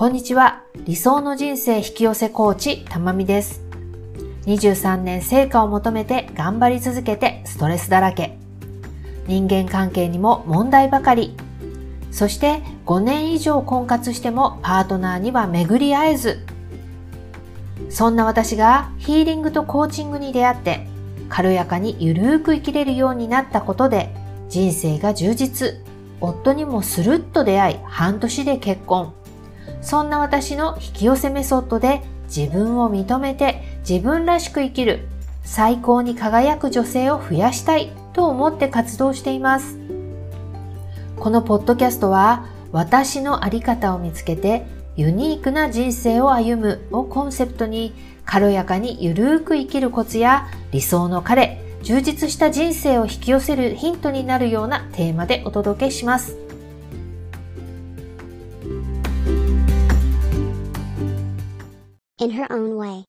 こんにちは。理想の人生引き寄せコーチ、たまみです。23年成果を求めて頑張り続けてストレスだらけ。人間関係にも問題ばかり。そして5年以上婚活してもパートナーには巡り合えず。そんな私がヒーリングとコーチングに出会って軽やかにゆるーく生きれるようになったことで人生が充実。夫にもスルッと出会い半年で結婚。そんな私の引き寄せメソッドで自分を認めて自分らしく生きる最高に輝く女性を増やしたいと思って活動しています。このポッドキャストは私のあり方を見つけてユニークな人生を歩むをコンセプトに軽やかにゆるーく生きるコツや理想の彼、充実した人生を引き寄せるヒントになるようなテーマでお届けします。In her own way.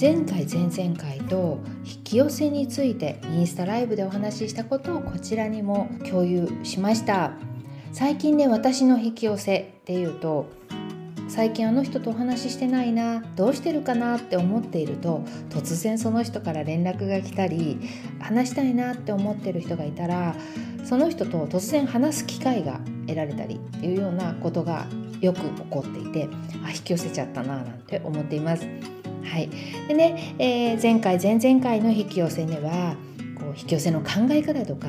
前回前々回と引き寄せについてインスタライブでお話ししたことをこちらにも共有しました最近ね私の引き寄せっていうと最近あの人とお話ししてないなどうしてるかなって思っていると突然その人から連絡が来たり話したいなって思ってる人がいたらその人と突然話す機会が得られたりっていうようなことがよく起こっていてあ引き寄せちゃったななんて思っています。はい、でね、えー、前回前々回の引き寄せにはこう引き寄せの考え方とか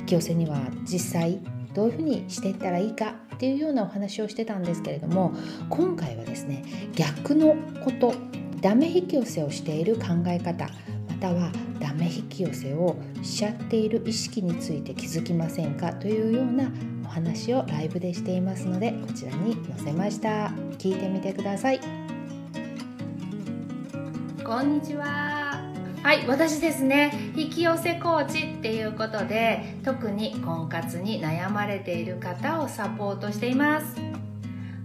引き寄せには実際どういうふうにしていったらいいかっていうようなお話をしてたんですけれども今回はですね逆のことダメ引き寄せをしている考え方またはダメ引き寄せをしちゃっている意識について気づきませんかというようなお話をライブでしていますのでこちらに載せました。聞いてみてくださいこんにちは。はい私ですね引き寄せコーチっていうことで特に婚活に悩まれている方をサポートしています。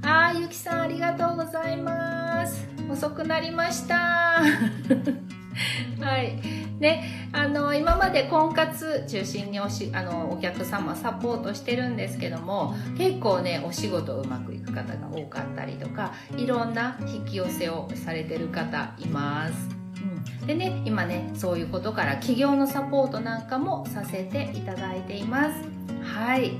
あーゆきさんありがとうございます。遅くなりました。はい。ね、あの今まで婚活中心におしあのお客様サポートしてるんですけども結構ねお仕事うまくいく方が多かったりとかいろんな引き寄せをされてる方います。でね今ねそういうことから企業のサポートなんかもさせていただいています。はい。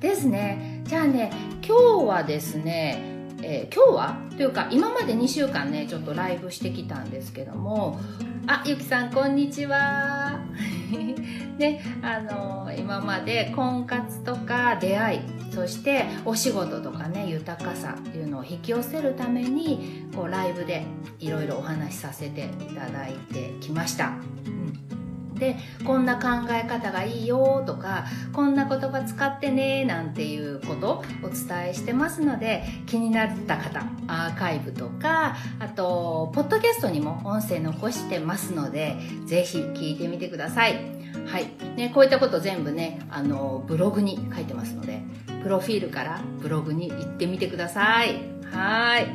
ですね。じゃあね今日はですねえー、今日は？というか今まで2週間ねちょっとライブしてきたんですけどもあゆきさんこんにちは。ねあの今まで婚活とか出会いそしてお仕事とかね豊かさっていうのを引き寄せるためにこうライブでいろいろお話しさせていただいてきました。うん。でこんな考え方がいいよとかこんな言葉使ってねなんていうことお伝えしてますので気になった方アーカイブとかあとポッドキャストにも音声残してますのでぜひ聞いてみてください。はい。ね、こういったこと全部ねあのブログに書いてますのでプロフィールからブログに行ってみてください。はい。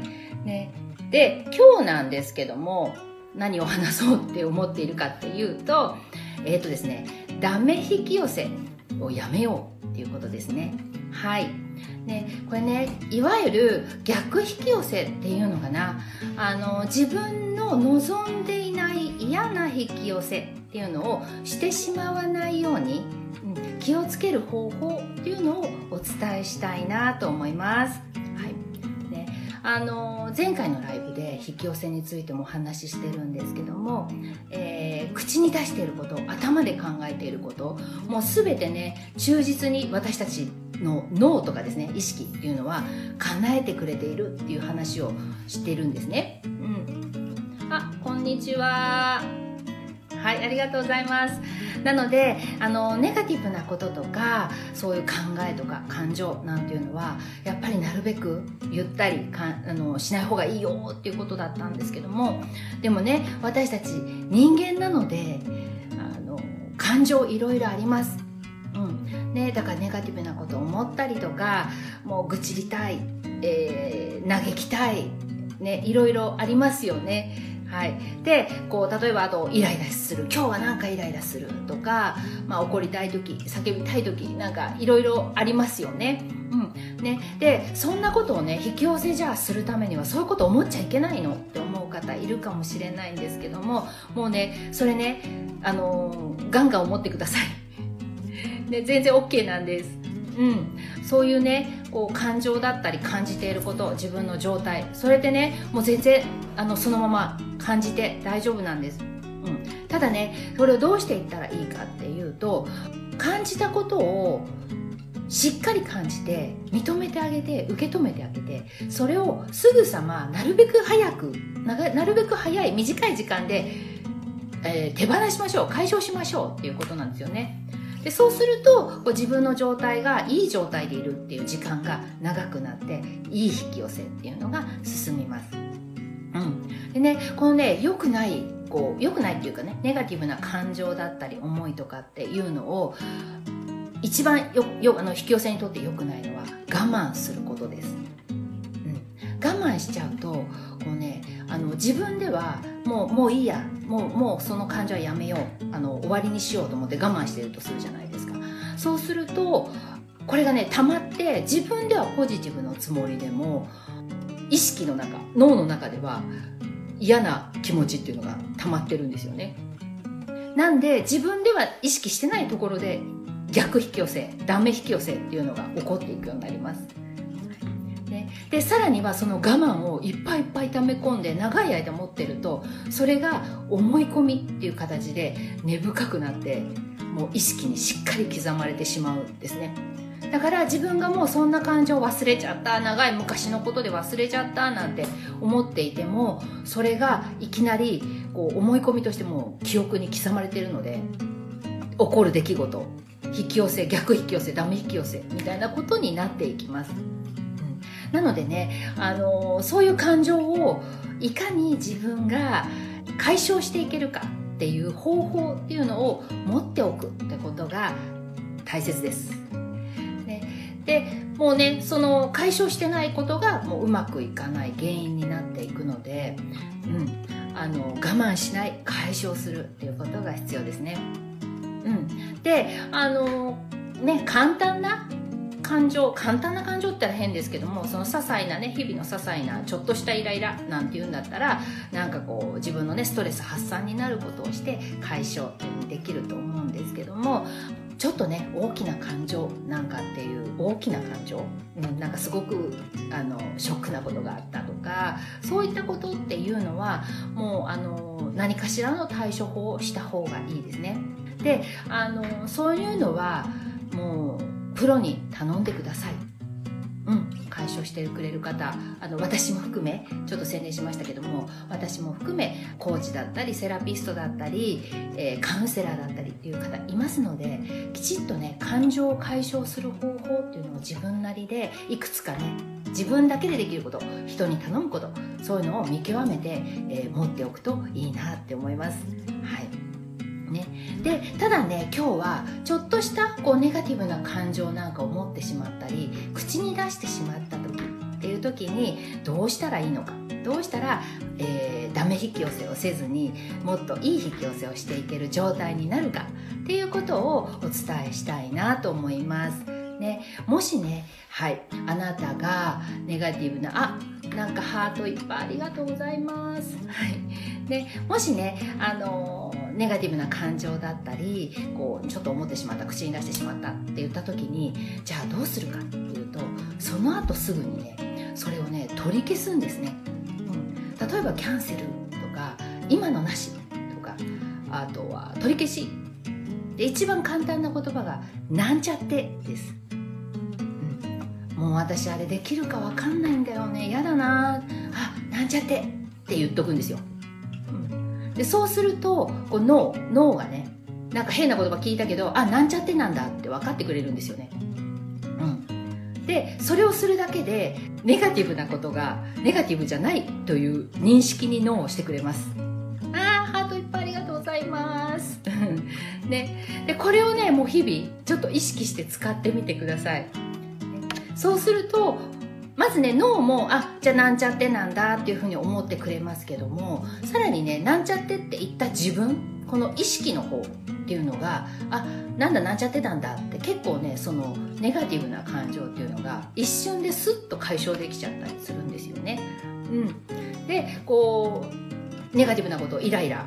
ね。で今日なんですけども何を話そうって思っているかっていうとえっ、ー、とですねダメ引き寄せをやめようっていうことですね。はい。ね、これねいわゆる逆引き寄せっていうのかな。あの自分の望んでいない嫌な引き寄せっていうのをしてしまわないように、気をつける方法っていうのをお伝えしたいなと思います。あの前回のライブで引き寄せについてもお話ししてるんですけども、えー、口に出していること頭で考えていることもう全てね忠実に私たちの脳とかですね意識っていうのは叶えてくれているっていう話をしてるんですね。うん、あこんにちは。はいありがとうございます。なのであのネガティブなこととかそういう考えとか感情なんていうのはやっぱりなるべくゆったりかあのしない方がいいよっていうことだったんですけどもでもね私たち人間なのであの感情いろいろあります。うんね、だからネガティブなことを思ったりとかもう愚痴りたい、えー、嘆きたい、ね、いろいろありますよね。はい、でこう例えばあとイライラする今日はなんかイライラするとか、まあ、怒りたい時叫びたい時なんかいろいろありますよね。うんね、でそんなことをね引き寄せじゃあするためにはそういうこと思っちゃいけないの？って思う方いるかもしれないんですけどももうねそれねあのガンガン思ってください。で全然 OK なんです。うん、そういうねこう感情だったり感じていること自分の状態。それでねもう全然あのそのまま感じて大丈夫なんです、うん、ただねそれをどうしていったらいいかっていうと感じたことをしっかり感じて認めてあげて受け止めてあげてそれをすぐさまなるべく早くなるべく早い短い時間で、えー、手放しましょう解消しましょうっていうことなんですよね。でそうするとこう自分の状態がいい状態でいるっていう時間が長くなっていい引き寄せっていうのが進みます。うん、でねこのね良くないこう良くないっていうかねネガティブな感情だったり思いとかっていうのを一番よよあの引き寄せにとって良くないのは我慢することです。我慢しちゃうとこうねあの自分ではもうもういいやもうもうその感情はやめようあの終わりにしようと思って我慢してるとするじゃないですか。そうするとこれがね溜まって自分ではポジティブのつもりでも意識の中脳の中では嫌な気持ちっていうのが溜まってるんですよね。なんで自分では意識してないところで逆引き寄せダメ引き寄せっていうのが起こっていくようになります。でさらにはその我慢をいっぱいいっぱい溜め込んで長い間持ってるとそれが思い込みっていう形で根深くなってもう意識にしっかり刻まれてしまうんですね。だから自分がもうそんな感情忘れちゃった長い昔のことで忘れちゃったなんて思っていてもそれがいきなりこう思い込みとしても記憶に刻まれてるので起こる出来事引き寄せ逆引き寄せダメ引き寄せみたいなことになっていきます。なのでね、あのそういう感情をいかに自分が解消していけるかっていう方法っていうのを持っておくってことが大切です。ね、でもうねその解消してないことがもううまくいかない原因になっていくので、うん、あの我慢しない解消するっていうことが必要ですね。うん、であのね簡単な感情簡単な感情って言ったら変ですけどもその些細なね日々の些細なちょっとしたイライラなんて言うんだったらなんかこう自分のねストレス発散になることをして解消っていうにできると思うんですけどもちょっとね大きな感情なんかっていう大きな感情、うん、なんかすごくあのショックなことがあったとかそういったことっていうのはもうあの何かしらの対処法をした方がいいですね。であのそういうのはもうプロに頼んでください。うん、解消してくれる方あの私も含めちょっと宣伝しましたけども私も含めコーチだったりセラピストだったり、えー、カウンセラーだったりっていう方いますのできちっとね感情を解消する方法っていうのを自分なりでいくつかね自分だけでできること人に頼むことそういうのを見極めて、えー、持っておくといいなって思います。ね、でただね今日はちょっとしたこうネガティブな感情なんかを持ってしまったり口に出してしまった時っていう時にどうしたらいいのかどうしたら、えー、ダメ引き寄せをせずにもっといい引き寄せをしていける状態になるかっていうことをお伝えしたいなと思います。ね、もしね、はい、あなたがネガティブな、あ、なんかハートいっぱいありがとうございます。はい。で、もしね、あのネガティブな感情だったりこうちょっと思ってしまった口に出してしまったって言った時にじゃあどうするかっていうとその後すぐにねそれをね取り消すんですね、うん、例えばキャンセルとか今のなしとかあとは取り消し。で一番簡単な言葉が「なんちゃって」です、うん、もう私あれできるか分かんないんだよね。やだな。あなんちゃってって言っとくんですよ。でそうするとこう脳脳がねなんか変な言葉聞いたけどあなんちゃってなんだって分かってくれるんですよね。うん、でそれをするだけでネガティブなことがネガティブじゃないという認識に脳をしてくれます。ああハートいっぱいありがとうございます。ね、でこれをねもう日々ちょっと意識して使ってみてください。そうするとまずね脳もあじゃあなんちゃってなんだっていうふうに思ってくれますけどもさらにねなんちゃってって言った自分この意識の方っていうのがあなんだなんちゃってたんだって結構ねそのネガティブな感情っていうのが一瞬でスッと解消できちゃったりするんですよね。うん、でこうネガティブなことイライラ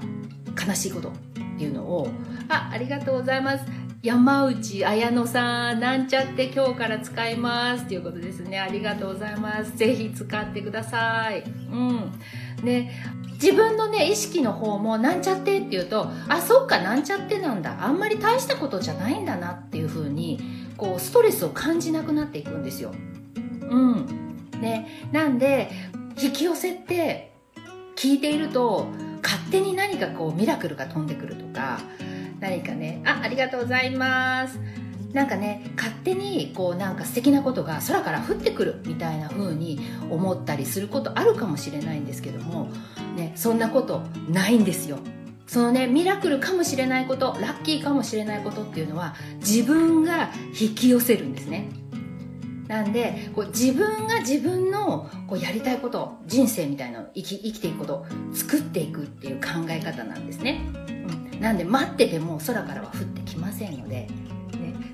悲しいことっていうのをあありがとうございます山内綾乃さん、なんちゃって今日から使いますということですね。ありがとうございます。ぜひ使ってください。うん。ね、自分のね、意識の方もなんちゃってっていうと、あ、そっか、なんちゃってなんだ。あんまり大したことじゃないんだなっていう風に、こう、ストレスを感じなくなっていくんですよ。うん。ね、なんで、引き寄せって聞いていると、勝手に何かこうミラクルが飛んでくるとか、何かね。あありがとうございます。なんかね勝手にこうなんか素敵なことが空から降ってくるみたいな風に思ったりすることあるかもしれないんですけども、ね、そんなことないんですよ。そのねミラクルかもしれないことラッキーかもしれないことっていうのは自分が引き寄せるんですね。なんでこう自分が自分のこうやりたいこと人生みたいなの生き生きていくこと作っていくっていう考え方なんですね。なんで待ってても空からは降ってきませんので、ね、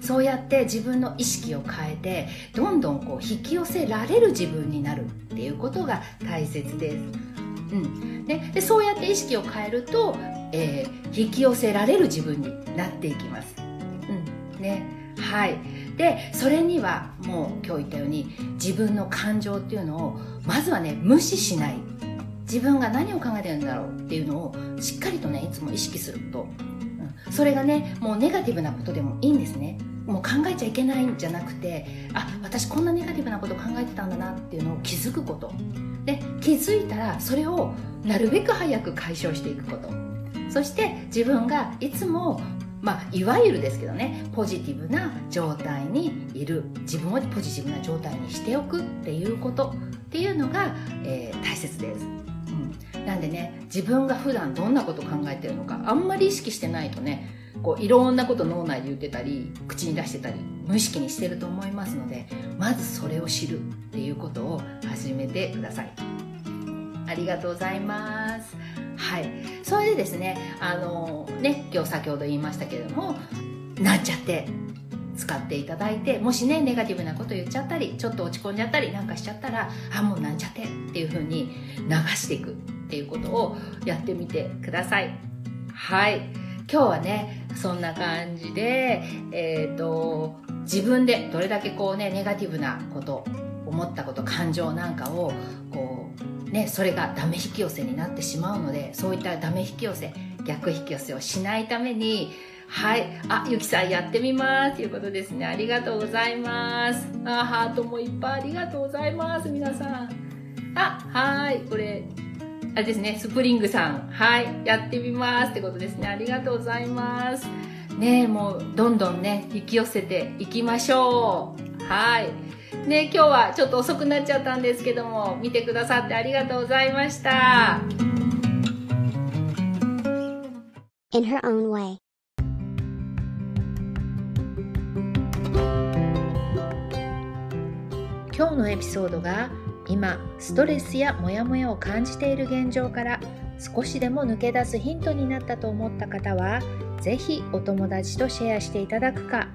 そうやって自分の意識を変えてどんどんこう引き寄せられる自分になるっていうことが大切です。うん。ね、でそうやって意識を変えると、えー、引き寄せられる自分になっていきます。うん。ね。はい、でそれにはもう今日言ったように自分の感情っていうのをまずはね無視しない。自分が何を考えてるんだろうっていうのをしっかりとねいつも意識すること、うん、それがねもうネガティブなことでもいいんですね。もう考えちゃいけないんじゃなくてあ私こんなネガティブなこと考えてたんだなっていうのを気づくこと。で気づいたらそれをなるべく早く解消していくこと。そして自分がいつもまあ、いわゆるですけどねポジティブな状態にいる。自分をポジティブな状態にしておくっていうことっていうのが、えー、大切です。なんでね自分が普段どんなこと考えてるのかあんまり意識してないとねこういろんなこと脳内で言ってたり口に出してたり無意識にしてると思いますのでまずそれを知るっていうことを始めてください。ありがとうございます。はい。それでですねあのね今日先ほど言いましたけれどもなっちゃって使っていただいてもしねネガティブなこと言っちゃったりちょっと落ち込んじゃったりなんかしちゃったらあもうなんちゃってっていう風に流していくっていうことをやってみてください。はい。今日はねそんな感じでえっ、ー、と自分でどれだけこうねネガティブなこと思ったこと感情なんかをこうねそれがダメ引き寄せになってしまうのでそういったダメ引き寄せ逆引き寄せをしないためにはい。あ、ゆきさんやってみます。ということですね。ありがとうございます。あ、ハートもいっぱいありがとうございます。皆さん。あ、はい。これ、あれですね。スプリングさん。はい。やってみます。ってことですね。ありがとうございます。ねもう、どんどんね、引き寄せていきましょう。はい。ね今日はちょっと遅くなっちゃったんですけども、見てくださってありがとうございました。今日のエピソードが今ストレスやモヤモヤを感じている現状から少しでも抜け出すヒントになったと思った方は是非お友達とシェアしていただくか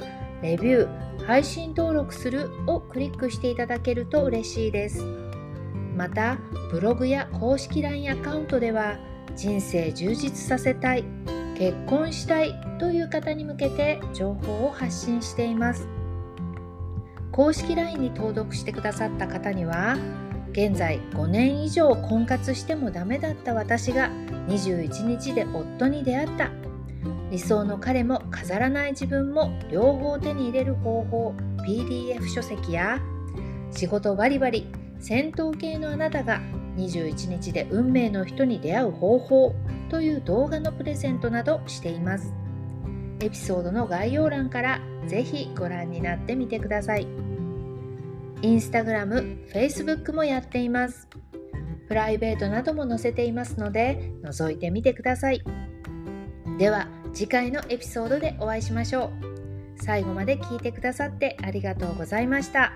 レビュー配信登録するをクリックしていただけると嬉しいです。またブログや公式 LINE アカウントでは人生充実させたい結婚したいという方に向けて情報を発信しています。公式 LINE に登録してくださった方には現在5年以上婚活してもダメだった私が21日で夫に出会った。理想の彼も飾らない自分も両方手に入れる方法 PDF 書籍や仕事バリバリ戦闘系のあなたが21日で運命の人に出会う方法という動画のプレゼントなどしています。エピソードの概要欄からぜひご覧になってみてください。インスタグラム、フェイスブックもやっています。プライベートなども載せていますので、覗いてみてください。では、次回のエピソードでお会いしましょう。最後まで聞いてくださってありがとうございました。